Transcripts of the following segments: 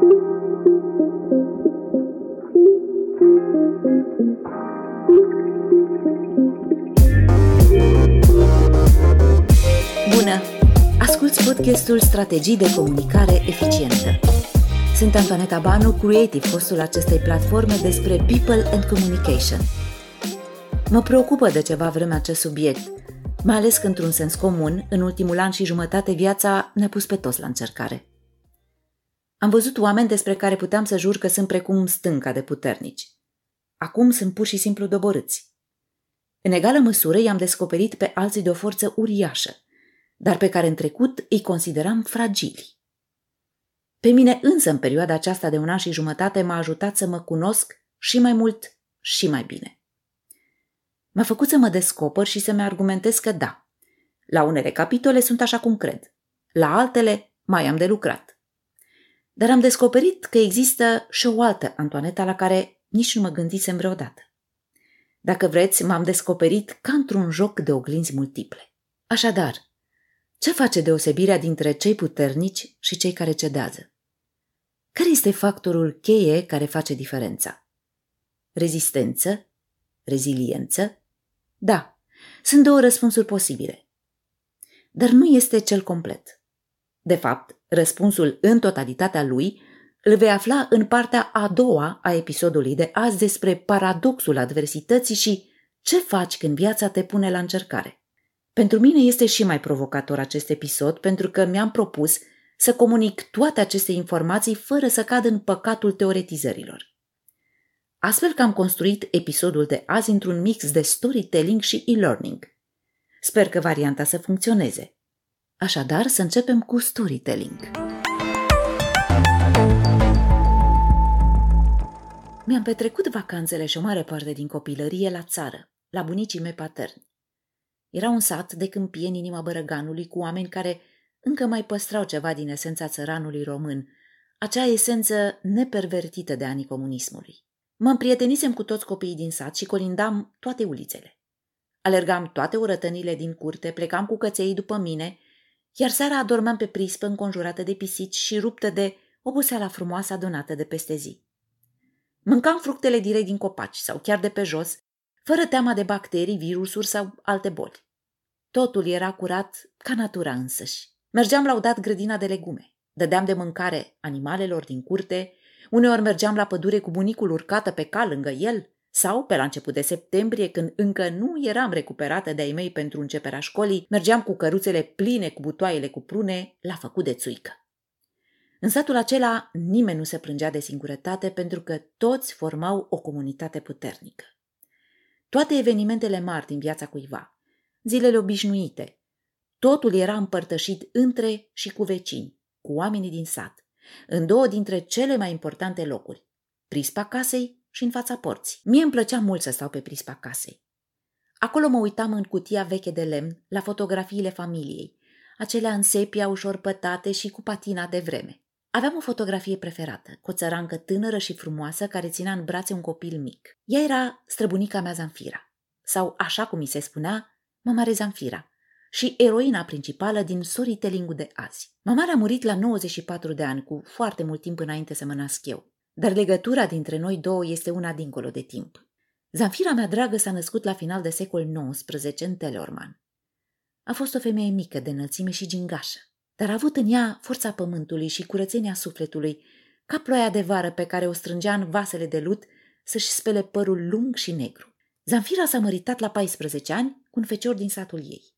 Bună! Asculți podcastul Strategii de comunicare eficientă. Sunt Antoaneta Banu, creative hostul acestei platforme despre People and Communication. Mă preocupă de ceva vreme acest subiect, mai ales că, într-un sens comun, în ultimul an și jumătate viața ne-a pus pe toți la încercare. Am văzut oameni despre care puteam să jur că sunt precum stânca de puternici. Acum sunt pur și simplu doborâți. În egală măsură i-am descoperit pe alții de o forță uriașă, dar pe care în trecut îi consideram fragili. Pe mine însă, în perioada aceasta de un an și jumătate, m-a ajutat să mă cunosc și mai mult și mai bine. M-a făcut să mă descoper și să-mi argumentez că da, la unele capitole sunt așa cum cred, la altele mai am de lucrat. Dar am descoperit că există și o altă Antoaneta la care nici nu mă gândisem vreodată. Dacă vreți, m-am descoperit ca într-un joc de oglinzi multiple. Așadar, ce face deosebirea dintre cei puternici și cei care cedează? Care este factorul cheie care face diferența? Rezistență? Reziliență? Da, sunt două răspunsuri posibile. Dar nu este cel complet. De fapt, răspunsul în totalitatea lui îl vei afla în partea a doua a episodului de azi despre paradoxul adversității și ce faci când viața te pune la încercare. Pentru mine este și mai provocator acest episod pentru că mi-am propus să comunic toate aceste informații fără să cad în păcatul teoretizărilor. Astfel că am construit episodul de azi într-un mix de storytelling și e-learning. Sper că varianta să funcționeze. Așadar, să începem cu storytelling. Mi-am petrecut vacanțele și o mare parte din copilărie la țară, la bunicii mei paterni. Era un sat de câmpie în inima Bărăganului cu oameni care încă mai păstrau ceva din esența țăranului român, acea esență nepervertită de anii comunismului. Mă împrietenisem cu toți copiii din sat și colindam toate ulițele. Alergam toate urătănile din curte, plecam cu căței după mine, iar seara adormeam pe prispă înconjurată de pisici și ruptă de oboseala frumoasă adunată de peste zi. Mâncam fructele direct din copaci sau chiar de pe jos, fără teama de bacterii, virusuri sau alte boli. Totul era curat ca natura însăși. Mergeam la udat grădina de legume. Dădeam de mâncare animalelor din curte, uneori mergeam la pădure cu bunicul urcată pe cal lângă el, sau, pe la început de septembrie, când încă nu eram recuperată de-ai mei pentru începerea școlii, mergeam cu căruțele pline cu butoaiele cu prune la făcut de țuică. În satul acela nimeni nu se plângea de singurătate pentru că toți formau o comunitate puternică. Toate evenimentele mari din viața cuiva, zilele obișnuite, totul era împărtășit între și cu vecini, cu oamenii din sat, în două dintre cele mai importante locuri, prispa casei și în fața porții. Mie îmi plăcea mult să stau pe prispa casei. Acolo mă uitam în cutia veche de lemn la fotografiile familiei, acelea în sepia ușor pătate și cu patina de vreme. Aveam o fotografie preferată, cu o țărancă tânără și frumoasă care ținea în brațe un copil mic. Ea era străbunica mea Zanfira, sau așa cum mi se spunea, mama Zanfira, și eroina principală din storytelling de azi. Mama a murit la 94 de ani, cu foarte mult timp înainte să mă nasc eu. Dar legătura dintre noi două este una dincolo de timp. Zanfira mea dragă s-a născut la final de secol XIX în Teleorman. A fost o femeie mică de înălțime și gingașă, dar a avut în ea forța pământului și curățenia sufletului, ca ploaia de vară pe care o strângea în vasele de lut să-și spele părul lung și negru. Zanfira s-a măritat la 14 ani cu un fecior din satul ei.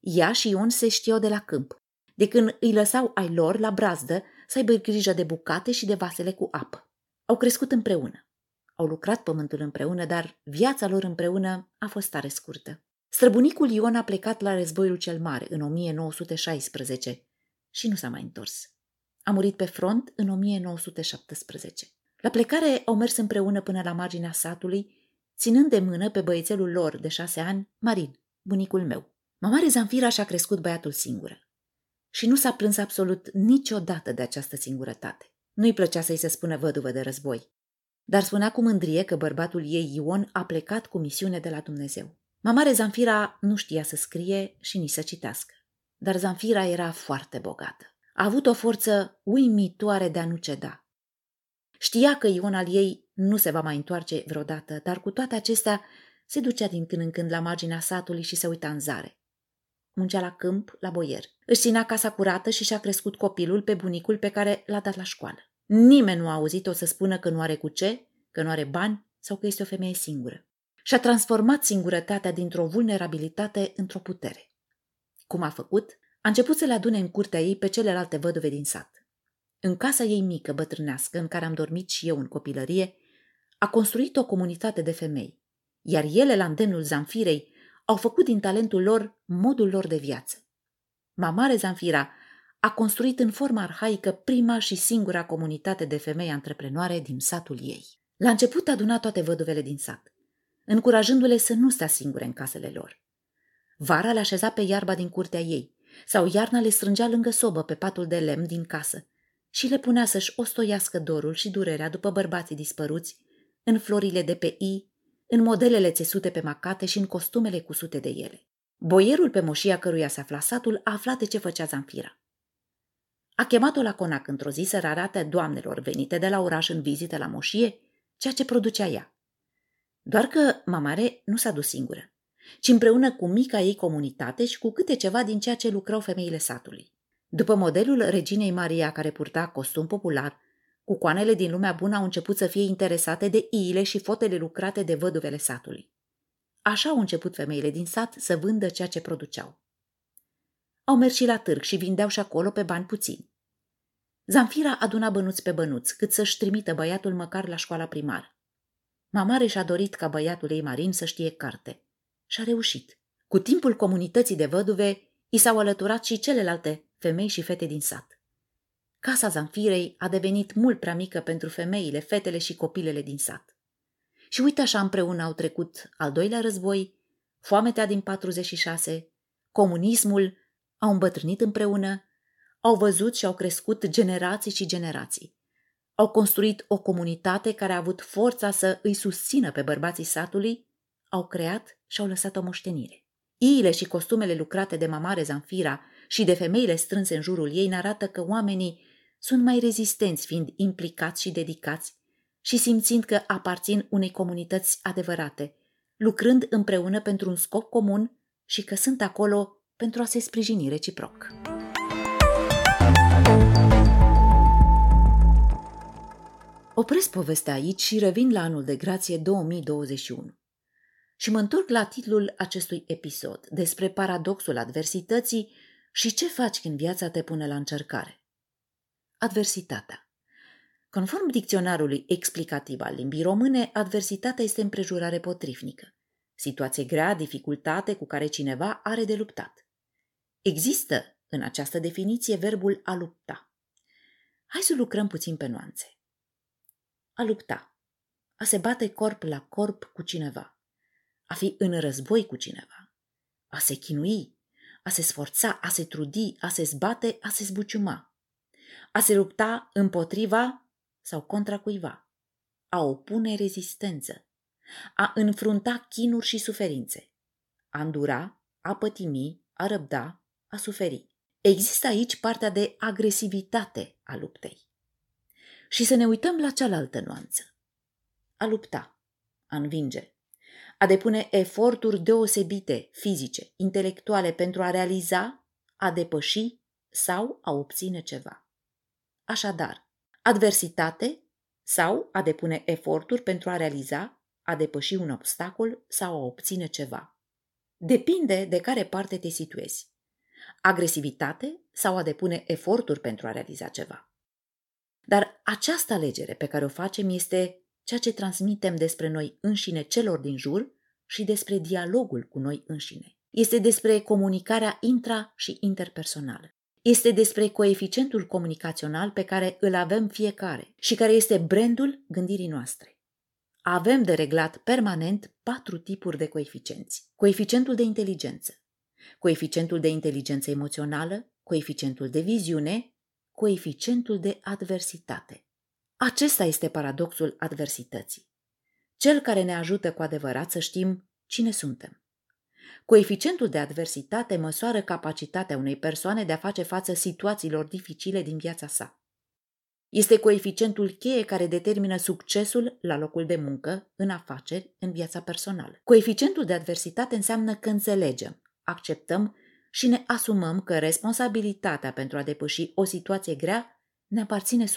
Ea și Ion se știau de la câmp, de când îi lăsau ai lor la brazdă să aibă grijă de bucate și de vasele cu apă. Au crescut împreună. Au lucrat pământul împreună, dar viața lor împreună a fost tare scurtă. Străbunicul Ion a plecat la războiul cel mare în 1916 și nu s-a mai întors. A murit pe front în 1917. La plecare au mers împreună până la marginea satului, ținând de mână pe băiețelul lor de șase ani, Marin, bunicul meu. Mamare Zanfira și-a crescut băiatul singură. Și nu s-a plâns absolut niciodată de această singurătate. Nu-i plăcea să-i se spună văduvă de război. Dar spunea cu mândrie că bărbatul ei, Ion, a plecat cu misiune de la Dumnezeu. Mamare Zanfira nu știa să scrie și nici să citească. Dar Zanfira era foarte bogată. A avut o forță uimitoare de a nu ceda. Știa că Ion al ei nu se va mai întoarce vreodată, dar cu toate acestea se ducea din când în când la marginea satului și se uita în zare. Muncea la câmp, la boier. Își ținea casa curată și și-a crescut copilul pe bunicul pe care l-a dat la școală. Nimeni nu a auzit-o să spună că nu are cu ce, că nu are bani sau că este o femeie singură. Și-a transformat singurătatea dintr-o vulnerabilitate într-o putere. Cum a făcut? A început să le adune în curtea ei pe celelalte văduve din sat. În casa ei mică, bătrânească, în care am dormit și eu în copilărie, a construit o comunitate de femei, iar ele, la îndemnul Zanfirei, au făcut din talentul lor modul lor de viață. Mamare Zanfira a construit în formă arhaică prima și singura comunitate de femei antreprenoare din satul ei. La început aduna toate văduvele din sat, încurajându-le să nu stea singure în casele lor. Vara le așeza pe iarba din curtea ei, sau iarna le strângea lângă sobă pe patul de lemn din casă și le punea să-și ostoiască dorul și durerea după bărbații dispăruți, în florile de pe i, în modelele țesute pe macate și în costumele cusute de ele. Boierul pe moșia căruia se afla satul a aflat de ce făcea Zanfira. A chemat-o la conac într-o zi să arate doamnelor venite de la oraș în vizită la moșie ceea ce producea ea. Doar că mamare nu s-a dus singură, ci împreună cu mica ei comunitate și cu câte ceva din ceea ce lucrau femeile satului. După modelul reginei Maria care purta costum popular, cucoanele din lumea bună au început să fie interesate de iile și fotele lucrate de văduvele satului. Așa au început femeile din sat să vândă ceea ce produceau. Au mers și la târg și vindeau și acolo pe bani puțini. Zanfira aduna bănuți pe bănuți, cât să-și trimită băiatul măcar la școala primară. Mamare și-a dorit ca băiatul ei Marin să știe carte. Și a reușit. Cu timpul comunității de văduve, i s-au alăturat și celelalte femei și fete din sat. Casa Zanfirei a devenit mult prea mică pentru femeile, fetele și copilele din sat. Și uite așa împreună au trecut al doilea război, foametea din 46, comunismul, au îmbătrânit împreună, au văzut și au crescut generații și generații. Au construit o comunitate care a avut forța să îi susțină pe bărbații satului, au creat și au lăsat o moștenire. Iile și costumele lucrate de mamare Zanfira și de femeile strânse în jurul ei ne arată că oamenii sunt mai rezistenți fiind implicați și dedicați și simțind că aparțin unei comunități adevărate, lucrând împreună pentru un scop comun și că sunt acolo pentru a se sprijini reciproc. Opresc povestea aici și revin la anul de grație 2021. Și mă întorc la titlul acestui episod, despre paradoxul adversității și ce faci când viața te pune la încercare. Adversitatea. Conform dicționarului explicativ al limbii române, adversitatea este împrejurare potrivnică, situație grea, dificultate cu care cineva are de luptat. Există în această definiție verbul a lupta. Hai să lucrăm puțin pe nuanțe. A lupta. A se bate corp la corp cu cineva. A fi în război cu cineva. A se chinui. A se sforța, a se trudi, a se zbate, a se zbuciuma. A se lupta împotriva sau contra cuiva. A opune rezistență. A înfrunta chinuri și suferințe. A îndura, a pătimi, a răbda, a suferi. Există aici partea de agresivitate a luptei. Și să ne uităm la cealaltă nuanță. A lupta, a învinge, a depune eforturi deosebite, fizice, intelectuale pentru a realiza, a depăși sau a obține ceva. Așadar, adversitate sau a depune eforturi pentru a realiza, a depăși un obstacol sau a obține ceva. Depinde de care parte te situezi agresivitate sau a depune eforturi pentru a realiza ceva. Dar această alegere pe care o facem este ceea ce transmitem despre noi înșine celor din jur și despre dialogul cu noi înșine. Este despre comunicarea intra- și interpersonală. Este despre coeficientul comunicațional pe care îl avem fiecare și care este brandul gândirii noastre. Avem de reglat permanent patru tipuri de coeficienți. Coeficientul de inteligență, coeficientul de inteligență emoțională, coeficientul de viziune, coeficientul de adversitate. Acesta este paradoxul adversității. Cel care ne ajută cu adevărat să știm cine suntem. Coeficientul de adversitate măsoară capacitatea unei persoane de a face față situațiilor dificile din viața sa. Este coeficientul cheie care determină succesul la locul de muncă, în afaceri, în viața personală. Coeficientul de adversitate înseamnă că înțelegem, acceptăm și ne asumăm că responsabilitatea pentru a depăși o situație grea ne aparține 100%.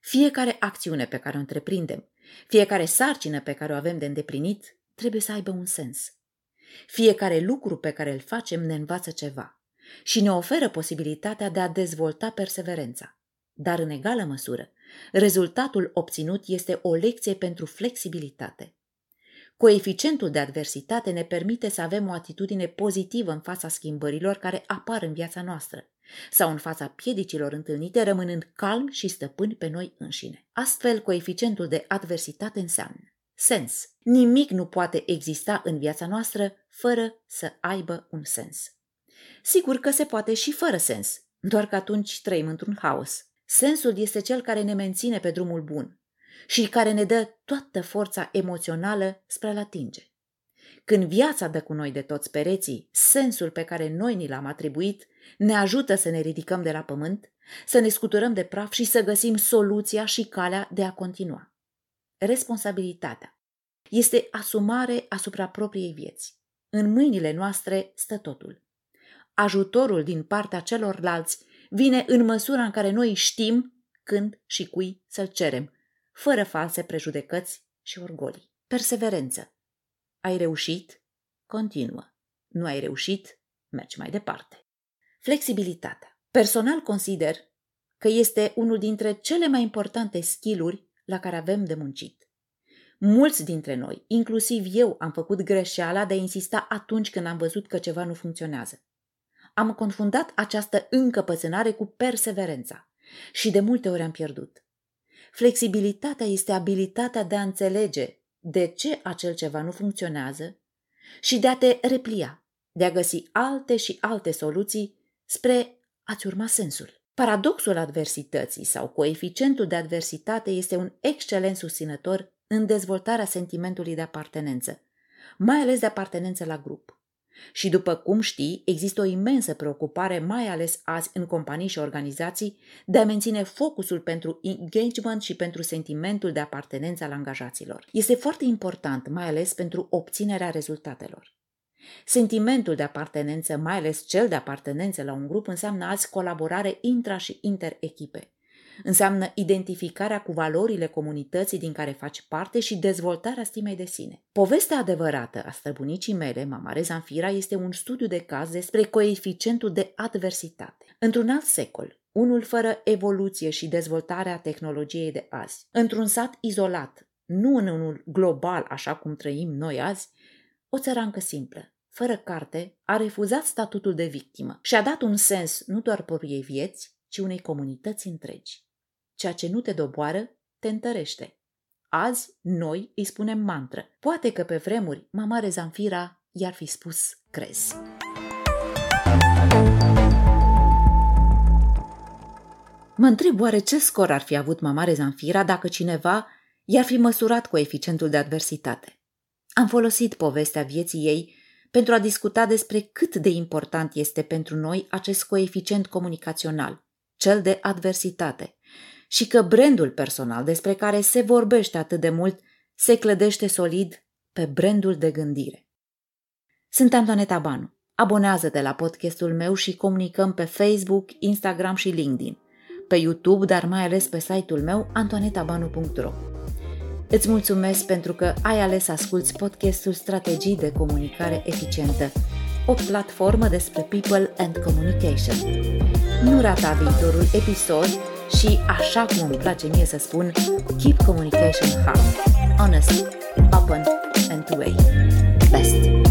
Fiecare acțiune pe care o întreprindem, fiecare sarcină pe care o avem de îndeplinit, trebuie să aibă un sens. Fiecare lucru pe care îl facem ne învață ceva și ne oferă posibilitatea de a dezvolta perseverența. Dar în egală măsură, rezultatul obținut este o lecție pentru flexibilitate. Coeficientul de adversitate ne permite să avem o atitudine pozitivă în fața schimbărilor care apar în viața noastră sau în fața piedicilor întâlnite, rămânând calm și stăpâni pe noi înșine. Astfel, coeficientul de adversitate înseamnă sens. Nimic nu poate exista în viața noastră fără să aibă un sens. Sigur că se poate și fără sens, doar că atunci trăim într-un haos. Sensul este cel care ne menține pe drumul bun și care ne dă toată forța emoțională spre a atinge. Când viața dă cu noi de toți pereții, sensul pe care noi ni l-am atribuit ne ajută să ne ridicăm de la pământ, să ne scuturăm de praf și să găsim soluția și calea de a continua. Responsabilitatea este asumare asupra propriei vieți. În mâinile noastre stă totul. Ajutorul din partea celorlalți vine în măsura în care noi știm când și cui să-l cerem, fără false prejudecăți și orgolii. Perseverență. Ai reușit? Continuă. Nu ai reușit? Mergi mai departe. Flexibilitatea. Personal consider că este unul dintre cele mai importante skill la care avem de muncit. Mulți dintre noi, inclusiv eu, am făcut greșeala de a insista atunci când am văzut că ceva nu funcționează. Am confundat această încăpățânare cu perseverența și de multe ori am pierdut. Flexibilitatea este abilitatea de a înțelege de ce acel ceva nu funcționează și de a te replia, de a găsi alte și alte soluții spre a-ți urma sensul. Paradoxul adversității sau coeficientul de adversitate este un excelent susținător în dezvoltarea sentimentului de apartenență, mai ales de apartenență la grup. Și după cum știi, există o imensă preocupare, mai ales azi în companii și organizații, de a menține focusul pentru engagement și pentru sentimentul de apartenență al angajaților. Este foarte important, mai ales pentru obținerea rezultatelor. Sentimentul de apartenență, mai ales cel de apartenență la un grup, înseamnă azi colaborare intra- și inter-echipe. Înseamnă identificarea cu valorile comunității din care faci parte și dezvoltarea stimei de sine. Povestea adevărată a străbunicii mele, Mamare Zanfira, este un studiu de caz despre coeficientul de adversitate. Într-un alt secol, unul fără evoluție și dezvoltarea tehnologiei de azi, într-un sat izolat, nu în unul global așa cum trăim noi azi, o țărancă simplă, fără carte, a refuzat statutul de victimă și a dat un sens nu doar propriei vieți, ci unei comunități întregi. Ceea ce nu te doboară, te întărește. Azi, noi îi spunem mantră. Poate că pe vremuri, mama Zanfira i-ar fi spus crez. Mă întreb oare ce scor ar fi avut mama Zanfira dacă cineva i-ar fi măsurat coeficientul de adversitate. Am folosit povestea vieții ei pentru a discuta despre cât de important este pentru noi acest coeficient comunicațional, cel de adversitate, și că brandul personal despre care se vorbește atât de mult se clădește solid pe brandul de gândire. Sunt Antoaneta Banu. Abonează-te la podcastul meu și comunicăm pe Facebook, Instagram și LinkedIn, pe YouTube, dar mai ales pe site-ul meu antoanetabanu.ro. Îți mulțumesc pentru că ai ales să asculți podcastul Strategii de comunicare eficientă, o platformă despre people and communication. Nu rata viitorul episod și așa cum îmi place mie să spun, keep communication hard, honest, open and two-way. Best!